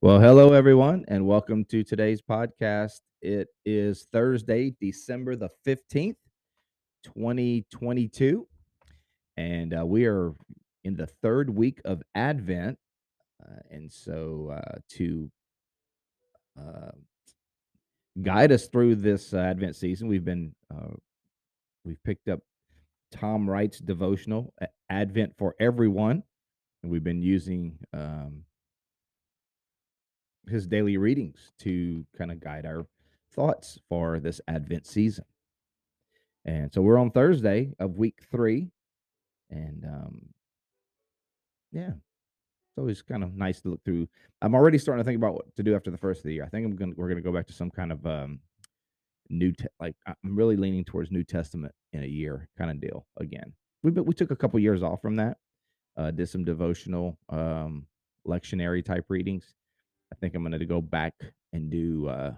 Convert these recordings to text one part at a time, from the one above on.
Well, hello, everyone, and welcome to today's podcast. It is Thursday, December the 15th, 2022, and uh, we are in the third week of Advent. Uh, and so, uh, to uh, guide us through this uh, Advent season, we've been uh, we've picked up Tom Wright's devotional, Advent for Everyone, and we've been using um, his daily readings to kind of guide our thoughts for this Advent season. And so we're on Thursday of week three. And um, yeah, it's always kind of nice to look through. I'm already starting to think about what to do after the first of the year. I think I'm gonna we're gonna go back to some kind of um new te- like I'm really leaning towards New Testament in a year kind of deal again. We we took a couple years off from that. Uh, did some devotional um lectionary type readings I think I'm going to go back and do uh,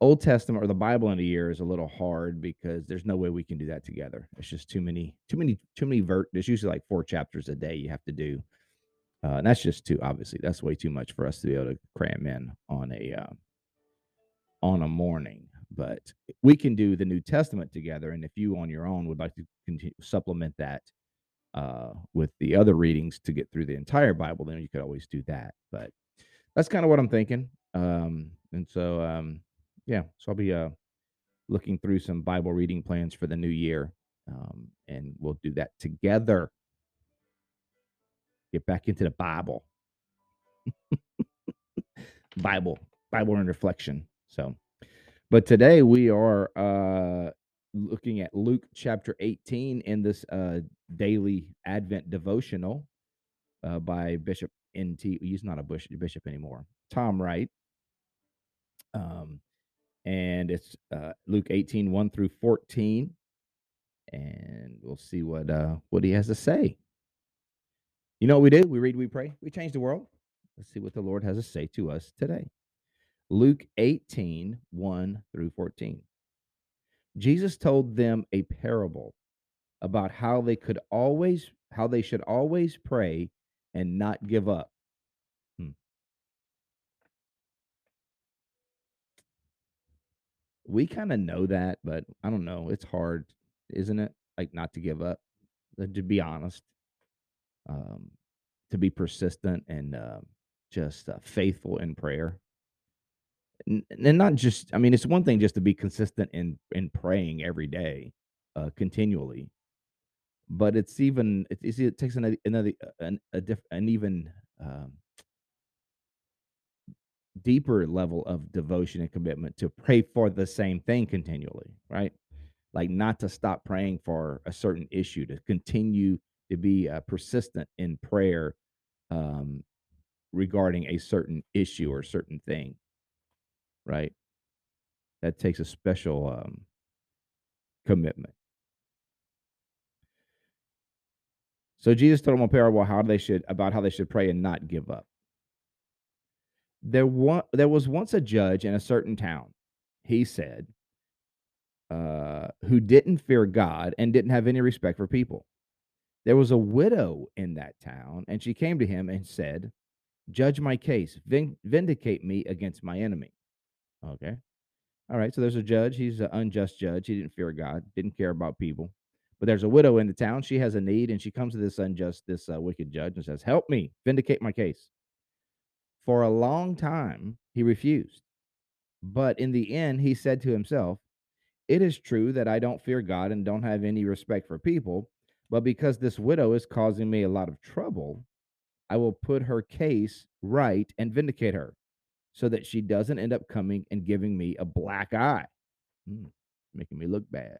Old Testament or the Bible in a year is a little hard because there's no way we can do that together. It's just too many, too many, too many vert. There's usually like four chapters a day you have to do, uh, and that's just too obviously that's way too much for us to be able to cram in on a uh, on a morning. But we can do the New Testament together, and if you on your own would like to continue, supplement that uh, with the other readings to get through the entire Bible, then you could always do that. But that's kind of what I'm thinking. Um, and so, um, yeah, so I'll be uh, looking through some Bible reading plans for the new year, um, and we'll do that together. Get back into the Bible, Bible, Bible and reflection. So, but today we are uh, looking at Luke chapter 18 in this uh, daily Advent devotional uh, by Bishop NT. He's not a bishop anymore. Tom Wright. Um, and it's uh, Luke 18, 1 through 14. And we'll see what uh, what he has to say. You know what we do? We read, we pray, we change the world. Let's see what the Lord has to say to us today. Luke 18, 1 through 14. Jesus told them a parable about how they could always how they should always pray and not give up. Hmm. We kind of know that, but I don't know. It's hard, isn't it? Like not to give up, uh, to be honest, um, to be persistent and uh, just uh, faithful in prayer. And, and not just, I mean, it's one thing just to be consistent in in praying every day, uh, continually, but it's even it, it takes another another uh, an, a diff, an even um, deeper level of devotion and commitment to pray for the same thing continually right? Like not to stop praying for a certain issue to continue to be uh, persistent in prayer um, regarding a certain issue or certain thing right? That takes a special um, commitment So Jesus told them a parable how they should about how they should pray and not give up. There there was once a judge in a certain town, he said, uh, who didn't fear God and didn't have any respect for people. There was a widow in that town, and she came to him and said, Judge my case, vindicate me against my enemy. Okay. All right. So there's a judge. He's an unjust judge. He didn't fear God, didn't care about people. But there's a widow in the town. She has a need, and she comes to this unjust, this uh, wicked judge and says, Help me, vindicate my case. For a long time, he refused. But in the end, he said to himself, It is true that I don't fear God and don't have any respect for people, but because this widow is causing me a lot of trouble, I will put her case right and vindicate her so that she doesn't end up coming and giving me a black eye, mm, making me look bad.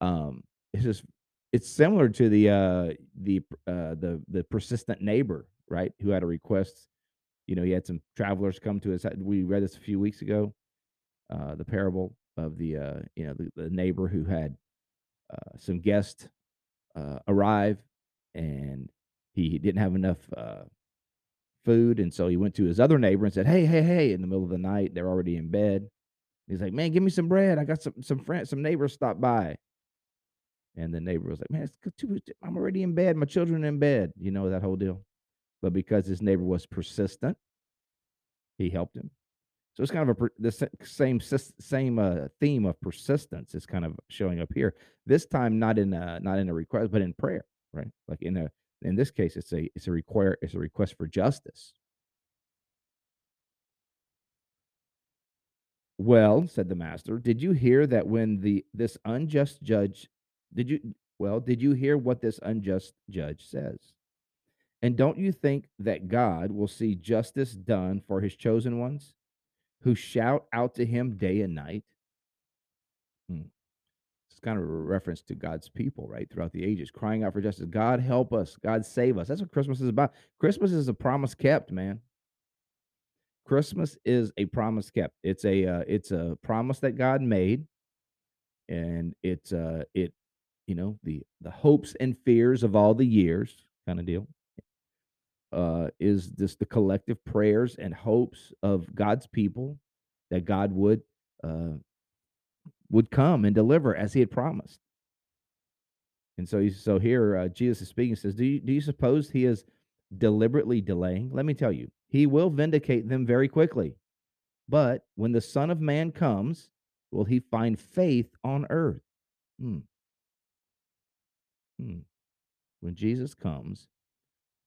Um, it's just it's similar to the uh the uh the the persistent neighbor right who had a request You know, he had some travelers come to his. We read this a few weeks ago. Uh, the parable of the uh, you know the, the neighbor who had uh, some guests uh, arrive, and he didn't have enough uh, food, and so he went to his other neighbor and said, "Hey, hey, hey!" In the middle of the night, they're already in bed. He's like, "Man, give me some bread. I got some some friends, some neighbors stopped by." And the neighbor was like, "Man, it's too, I'm already in bed. My children in bed." You know that whole deal. But because his neighbor was persistent, he helped him. So it's kind of a the same same uh, theme of persistence is kind of showing up here. This time, not in a not in a request, but in prayer, right? Like in a in this case, it's a it's a require it's a request for justice. Well, said the master, did you hear that when the this unjust judge did you well, did you hear what this unjust judge says? And don't you think that God will see justice done for his chosen ones who shout out to him day and night? Hmm. It's kind of a reference to God's people, right? Throughout the ages, crying out for justice. God help us. God save us. That's what Christmas is about. Christmas is a promise kept, man. Christmas is a promise kept. It's a uh, it's a promise that God made, and it's uh it, you know, the the hopes and fears of all the years kind of deal uh, is this the collective prayers and hopes of God's people that God would uh, would come and deliver as He had promised. And so, so here uh, Jesus is speaking. Says, "Do you do you suppose He is deliberately delaying? Let me tell you, He will vindicate them very quickly. But when the Son of Man comes, will He find faith on earth?" Hmm. Hmm. When Jesus comes,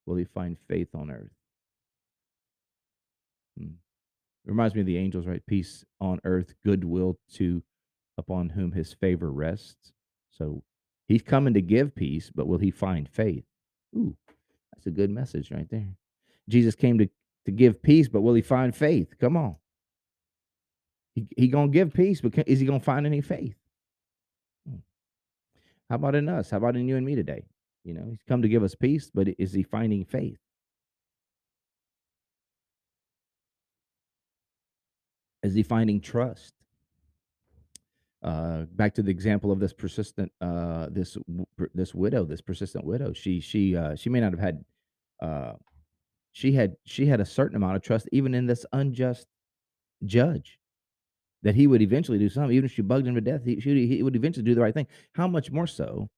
will he find faith on earth? Hmm. It reminds me of the angels, right? Peace on earth, goodwill to upon whom his favor rests. So he's coming to give peace, but will he find faith? Ooh, that's a good message right there. Jesus came to, to give peace, but will he find faith? Come on. He, he gonna give peace, but is he gonna find any faith? How about in us? How about in you and me today? You know, he's come to give us peace, but is he finding faith? Is he finding trust? Uh, back to the example of this persistent, uh, this this widow, this persistent widow. She she uh, she may not have had, uh, she had she had a certain amount of trust even in this unjust judge, that he would eventually do something. Even if she bugged him to death, he, she, he would eventually do the right thing. How much more so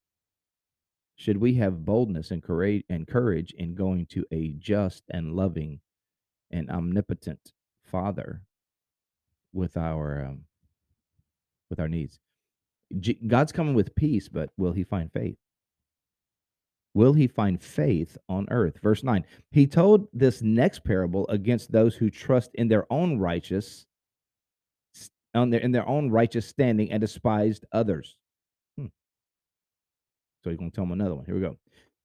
should we have boldness and courage and courage in going to a just and loving and omnipotent Father with our um, with our needs? G- God's coming with peace, but will He find faith? Will he find faith on earth? Verse 9. He told this next parable against those who trust in their own righteous on their in their own righteous standing and despised others. Hmm. So he's going to tell him another one. Here we go.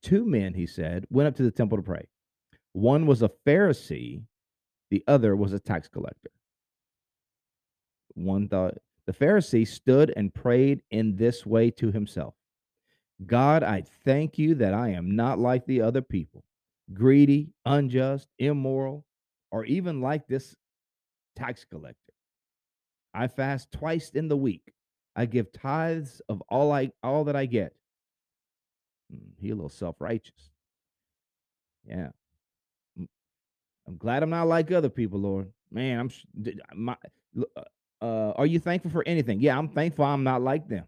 Two men, he said, went up to the temple to pray. One was a Pharisee, the other was a tax collector. One thought the Pharisee stood and prayed in this way to himself God, I thank you that I am not like the other people, greedy, unjust, immoral, or even like this tax collector. I fast twice in the week. I give tithes of all I all that I get. Mm, he a little self-righteous. Yeah. I'm glad I'm not like other people, Lord. Man, I'm my uh, uh, are you thankful for anything? Yeah, I'm thankful I'm not like them.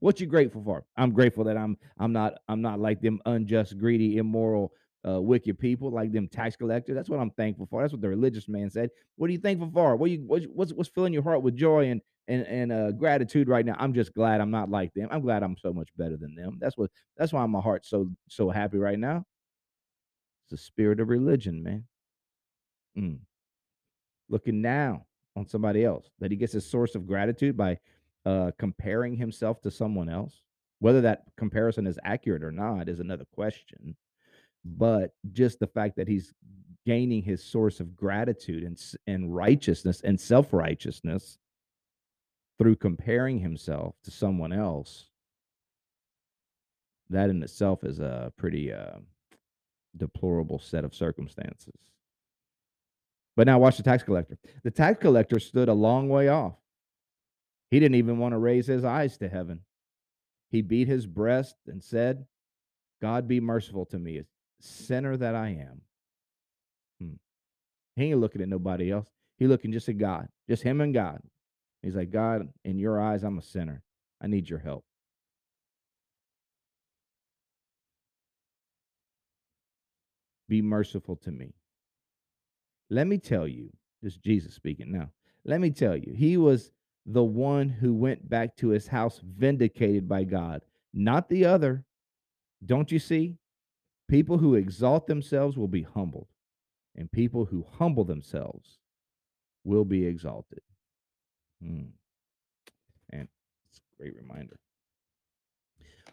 what you grateful for? I'm grateful that I'm I'm not I'm not like them unjust, greedy, immoral, uh, wicked people, like them tax collectors. That's what I'm thankful for. That's what the religious man said. What are you thankful for? What you what's what's filling your heart with joy and and and uh, gratitude right now. I'm just glad I'm not like them. I'm glad I'm so much better than them. That's what. That's why my heart's so so happy right now. It's the spirit of religion, man. Mm. Looking now on somebody else, that he gets his source of gratitude by uh, comparing himself to someone else. Whether that comparison is accurate or not is another question. But just the fact that he's gaining his source of gratitude and, and righteousness and self righteousness through comparing himself to someone else, that in itself is a pretty uh, deplorable set of circumstances. But now watch the tax collector. The tax collector stood a long way off. He didn't even want to raise his eyes to heaven. He beat his breast and said, God be merciful to me, sinner that I am. Hmm. He ain't looking at nobody else. He looking just at God, just him and God. He's like, God, in your eyes, I'm a sinner. I need your help. Be merciful to me. Let me tell you, this is Jesus speaking now. Let me tell you, he was the one who went back to his house vindicated by God, not the other. Don't you see? People who exalt themselves will be humbled, and people who humble themselves will be exalted. Hmm. And it's a great reminder.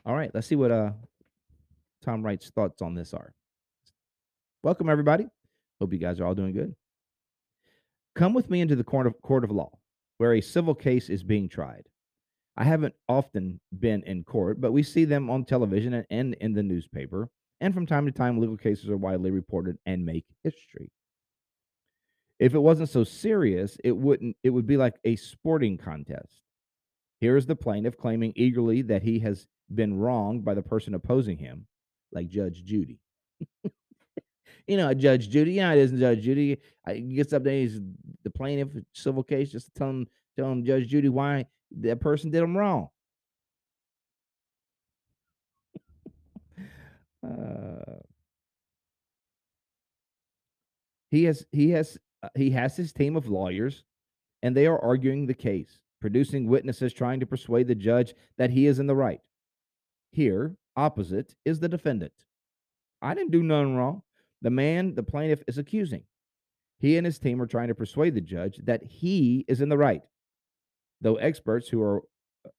All right, let's see what uh Tom Wright's thoughts on this are. Welcome, everybody. Hope you guys are all doing good. Come with me into the court of, court of law, where a civil case is being tried. I haven't often been in court, but we see them on television and, and in the newspaper. And from time to time, legal cases are widely reported and make history. If it wasn't so serious, it wouldn't it would be like a sporting contest. Here is the plaintiff claiming eagerly that he has been wronged by the person opposing him, like Judge Judy. you know, Judge Judy. Yeah, it isn't Judge Judy. Uh, I gets up there, he's the plaintiff, civil case, just tell him, tell him, Judge Judy, why that person did him wrong. Uh, he has, he has, uh, he has his team of lawyers, and they are arguing the case, producing witnesses, trying to persuade the judge that he is in the right. Here, opposite, is the defendant. I didn't do nothing wrong. The man the plaintiff is accusing. He and his team are trying to persuade the judge that he is in the right. Though experts who are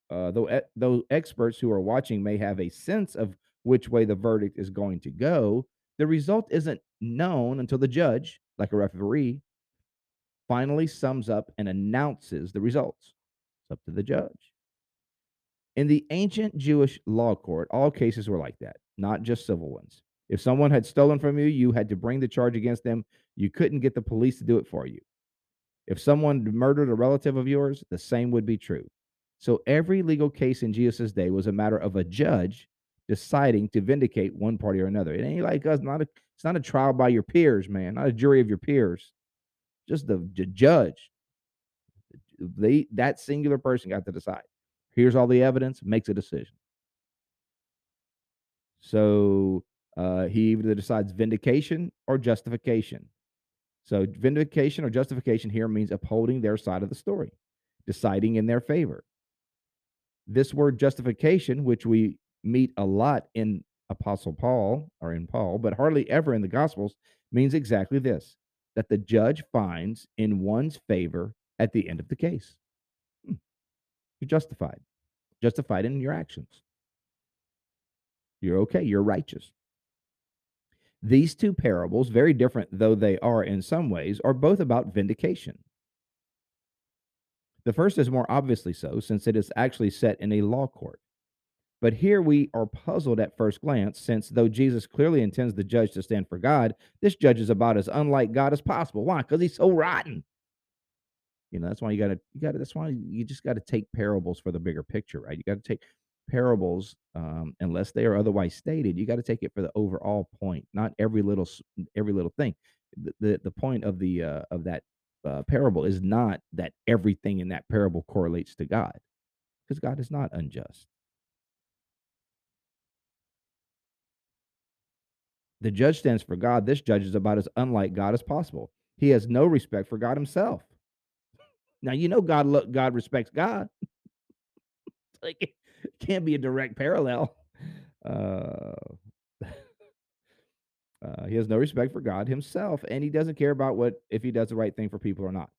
uh, though e- though experts who are watching may have a sense of which way the verdict is going to go, the result isn't known until the judge, like a referee, finally sums up and announces the results. It's up to the judge. In the ancient Jewish law court, all cases were like that, not just civil ones. If someone had stolen from you, you had to bring the charge against them. You couldn't get the police to do it for you. If someone murdered a relative of yours, the same would be true. So every legal case in Jesus' day was a matter of a judge deciding to vindicate one party or another. It ain't like us, not a it's not a trial by your peers, man, not a jury of your peers. Just the, the judge. They that singular person got to decide. Here's all the evidence, makes a decision. So uh, he either decides vindication or justification. So vindication or justification here means upholding their side of the story, deciding in their favor. This word justification, which we meet a lot in Apostle Paul or in Paul, but hardly ever in the Gospels, means exactly this that the judge finds in one's favor at the end of the case. Hmm. You're justified, justified in your actions. You're okay, you're righteous. These two parables, very different though they are in some ways, are both about vindication. The first is more obviously so, since it is actually set in a law court. But here we are puzzled at first glance, since though Jesus clearly intends the judge to stand for God, this judge is about as unlike God as possible. Why? Because he's so rotten. You know, that's why you gotta you gotta that's why you just gotta take parables for the bigger picture, right? You gotta take parables, um, unless they are otherwise stated, you got to take it for the overall point, not every little every little thing. The the, the point of the uh, of that uh, parable is not that everything in that parable correlates to God, because God is not unjust. The judge stands for God. This judge is about as unlike God as possible. He has no respect for God himself. Now you know God look God respects God. like it can't be a direct parallel. Uh, uh, he has no respect for God himself, and he doesn't care about what if he does the right thing for people or not.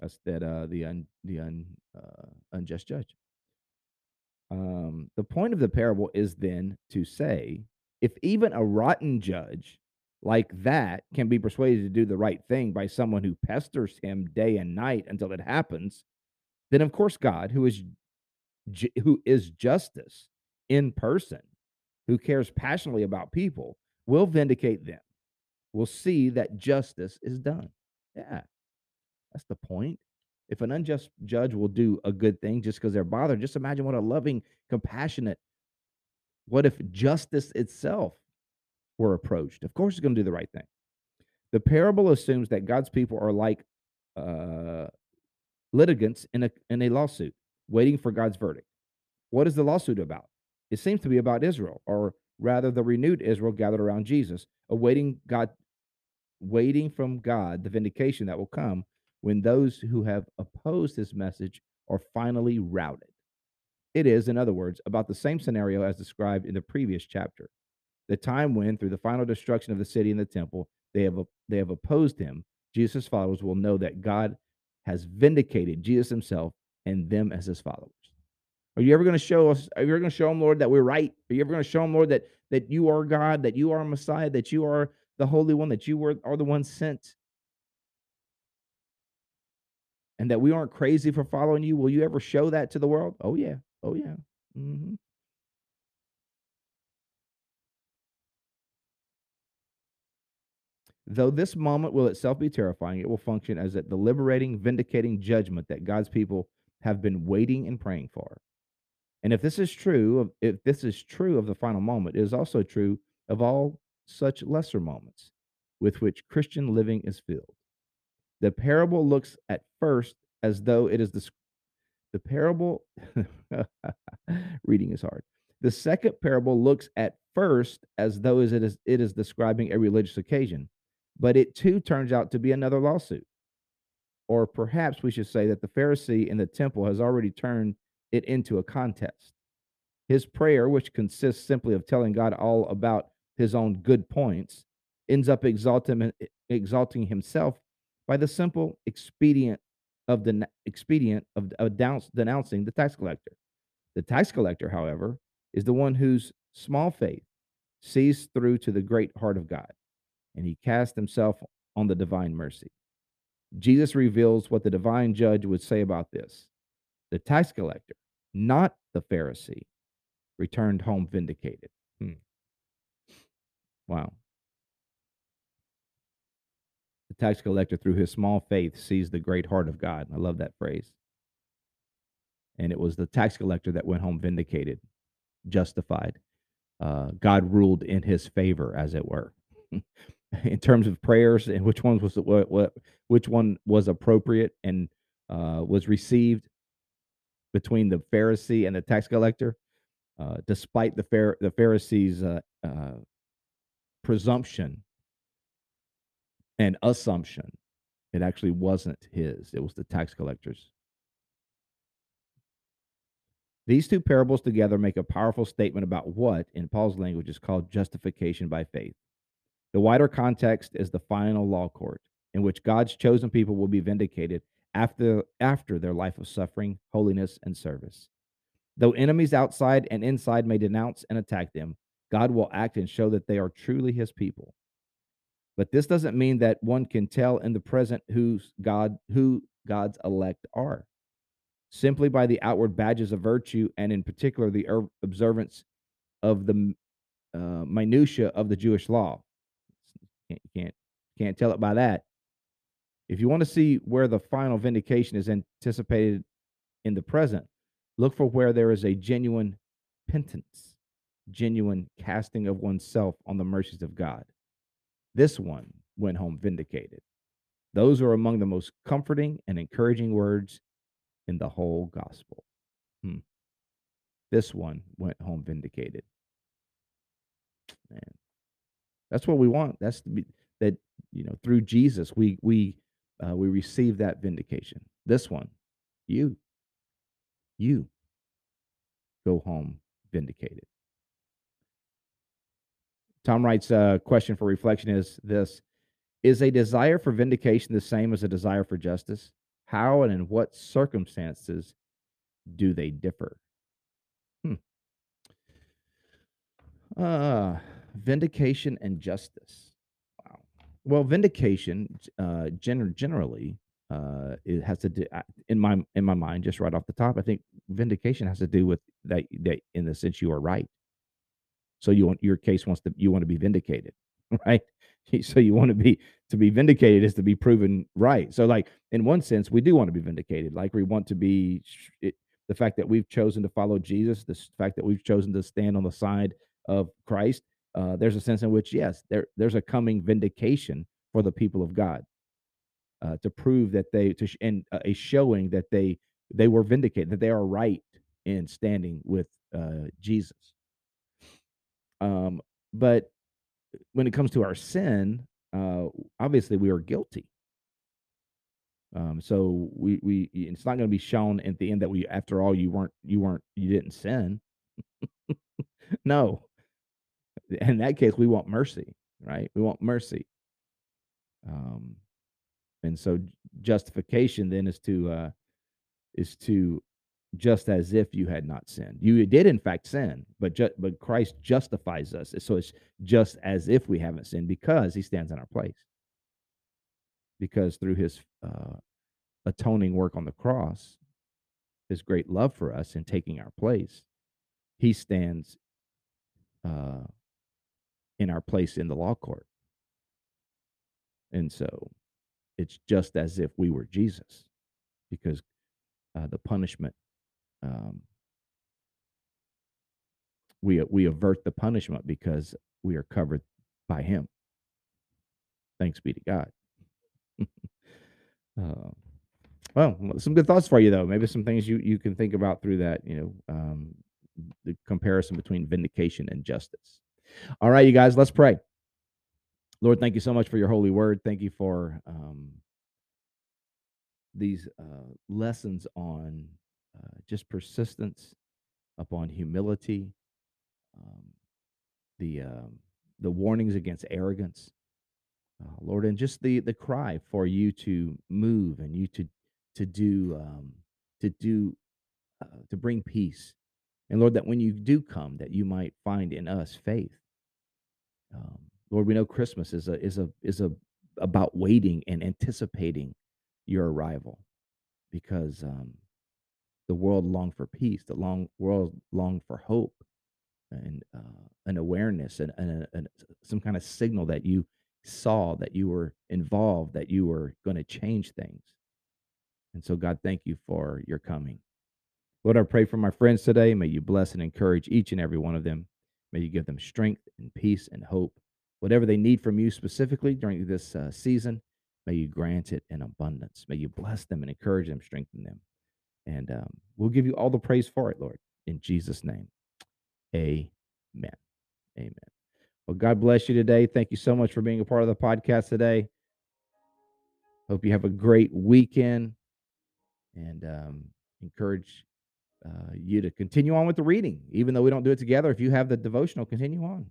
That's that uh, the un, the un, uh, unjust judge. Um, the point of the parable is then to say, if even a rotten judge like that can be persuaded to do the right thing by someone who pesters him day and night until it happens, then of course God, who is who is justice in person, who cares passionately about people, will vindicate them. Will see that justice is done. Yeah, that's the point. If an unjust judge will do a good thing just because they're bothered, just imagine what a loving, compassionate, what if justice itself were approached? Of course, it's going to do the right thing. The parable assumes that God's people are like uh, litigants in a in a lawsuit, waiting for God's verdict. What is the lawsuit about? It seems to be about Israel, or rather, the renewed Israel gathered around Jesus, awaiting God, waiting from God the vindication that will come when those who have opposed his message are finally routed. It is, in other words, about the same scenario as described in the previous chapter. The time when, through the final destruction of the city and the temple, they have they have opposed him. Jesus' followers will know that God has vindicated Jesus himself and them as his followers. Are you ever going to show us? Are you ever going to show them, Lord, that we're right? Are you ever going to show them, Lord, that that you are God, that you are Messiah, that you are the Holy One, that you were, are the one sent, and that we aren't crazy for following you? Will you ever show that to the world? Oh yeah, oh yeah. hmm Though this moment will itself be terrifying, it will function as a liberating, vindicating judgment that God's people have been waiting and praying for. And if this is true, of if this is true of the final moment, it is also true of all such lesser moments with which Christian living is filled. The parable looks at first as though it is the parable reading is hard. The second parable looks at first as though as it is it is describing a religious occasion, but it too turns out to be another lawsuit. Or perhaps we should say that the Pharisee in the temple has already turned it into a contest. His prayer, which consists simply of telling God all about his own good points, ends up exalting, exalting himself by the simple expedient of the expedient of, of denouncing the tax collector. The tax collector, however, is the one whose small faith sees through to the great heart of God, and he casts himself on the divine mercy. Jesus reveals what the divine judge would say about this. The tax collector, not the Pharisee, returned home vindicated. Hmm. Wow. Tax collector, through his small faith, sees the great heart of God. I love that phrase. And it was the tax collector that went home vindicated, justified. Uh, God ruled in his favor, as it were. in terms of prayers and which one was what, what which one was appropriate and uh, was received between the Pharisee and the tax collector, uh, despite the Phar- the Pharisees' uh, uh, presumption and assumption, it actually wasn't his; it was the tax collector's. These two parables together make a powerful statement about what, in Paul's language, is called justification by faith. The wider context is the final law court, in which God's chosen people will be vindicated after, after their life of suffering, holiness, and service. Though enemies outside and inside may denounce and attack them, God will act and show that they are truly his people. But this doesn't mean that one can tell in the present who's God who God's elect are. Simply by the outward badges of virtue, and in particular the observance of the uh, minutia of the Jewish law. You can't can't tell it by that. If you want to see where the final vindication is anticipated in the present, look for where there is a genuine penance, genuine casting of oneself on the mercies of God. This one went home vindicated. Those are among the most comforting and encouraging words in the whole gospel. Hmm. This one went home vindicated. Man, that's what we want. That's to be that you know through Jesus we we uh, we receive that vindication. This one, you, you go home vindicated. Tom Wright's uh, question for reflection is this Is a desire for vindication the same as a desire for justice? How and in what circumstances do they differ? Hmm. Uh, vindication and justice. Wow. Well, vindication, uh, gener- generally, uh, it has to do in my in my mind, just right off the top. I think vindication has to do with that that in the sense you are right. So you want your case wants to you want to be vindicated. right? So you want to be to be vindicated is to be proven right. So like in one sense, we do want to be vindicated. Like we want to be it, the fact that we've chosen to follow Jesus, the fact that we've chosen to stand on the side of Christ. Uh, there's a sense in which yes, there there's a coming vindication for the people of God uh, to prove that they to sh- and a showing that they they were vindicated that they are right in standing with uh, Jesus. Um, but when it comes to our sin, uh, obviously we are guilty. Um, so we we it's not going to be shown at the end that we after all you weren't you weren't you didn't sin. no. In that case, we want mercy, right? We want mercy. Um, and so justification then is to uh, is to just as if you had not sinned. You did in fact sin, but ju- but Christ justifies us. So it's just as if we haven't sinned because he stands in our place. Because through his uh, atoning work on the cross, his great love for us in taking our place, he stands uh, in our place in the law court. And so it's just as if we were Jesus because uh, the punishment um, we we avert the punishment because we are covered by him. Thanks be to god. Uh, well some good thoughts for you though. Maybe some things you you can think about through that you know um, the comparison between vindication and justice. All right you guys let's pray. Lord thank you so much for your holy word. Thank you for um, these uh, lessons on uh, just persistence, upon humility, um, the um, the warnings against arrogance, uh, Lord, and just the the cry for you to move and you to to do um, to do uh, to bring peace, and Lord, that when you do come, that you might find in us faith. Um, Lord, we know Christmas is a is a is a about waiting and anticipating your arrival, because um, the world longed for peace, the long world longed for hope and uh, an awareness and, and, and some kind of signal that you saw that you were involved, that you were going to change things. And so, God, thank you for your coming. Lord, I pray for my friends today. May you bless and encourage each and every one of them. May you give them strength and peace and hope. Whatever they need from you specifically during this uh, season, may you grant it in abundance. May you bless them and encourage them, strengthen them. And um, we'll give you all the praise for it, Lord, in Jesus' name. Amen. Amen. Well, God bless you today. Thank you so much for being a part of the podcast today. Hope you have a great weekend and um, encourage uh, you to continue on with the reading. Even though we don't do it together, if you have the devotional, continue on.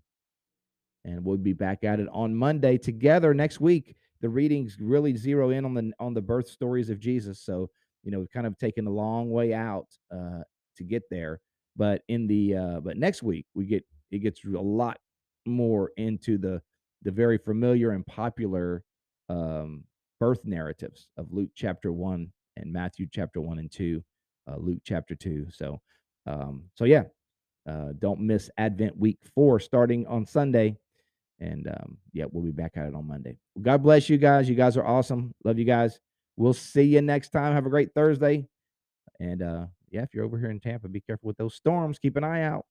And we'll be back at it on Monday together next week. The readings really zero in on the on the birth stories of Jesus. So you know, we've kind of taken a long way out uh, to get there. But in the uh, but next week we get it gets a lot more into the the very familiar and popular um, birth narratives of Luke chapter one and Matthew chapter one and two, uh, Luke chapter two. So um, so yeah, uh, don't miss Advent week four starting on Sunday. And um, yeah, we'll be back at it on Monday. God bless you guys. You guys are awesome. Love you guys. We'll see you next time. Have a great Thursday. And uh, yeah, if you're over here in Tampa, be careful with those storms. Keep an eye out.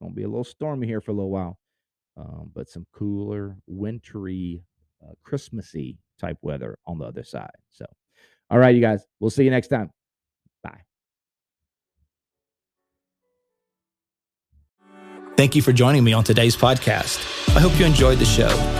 Gonna be a little stormy here for a little while. Um, but some cooler, wintry, uh, Christmassy type weather on the other side. So, all right, you guys, we'll see you next time. Bye. Thank you for joining me on today's podcast. I hope you enjoyed the show.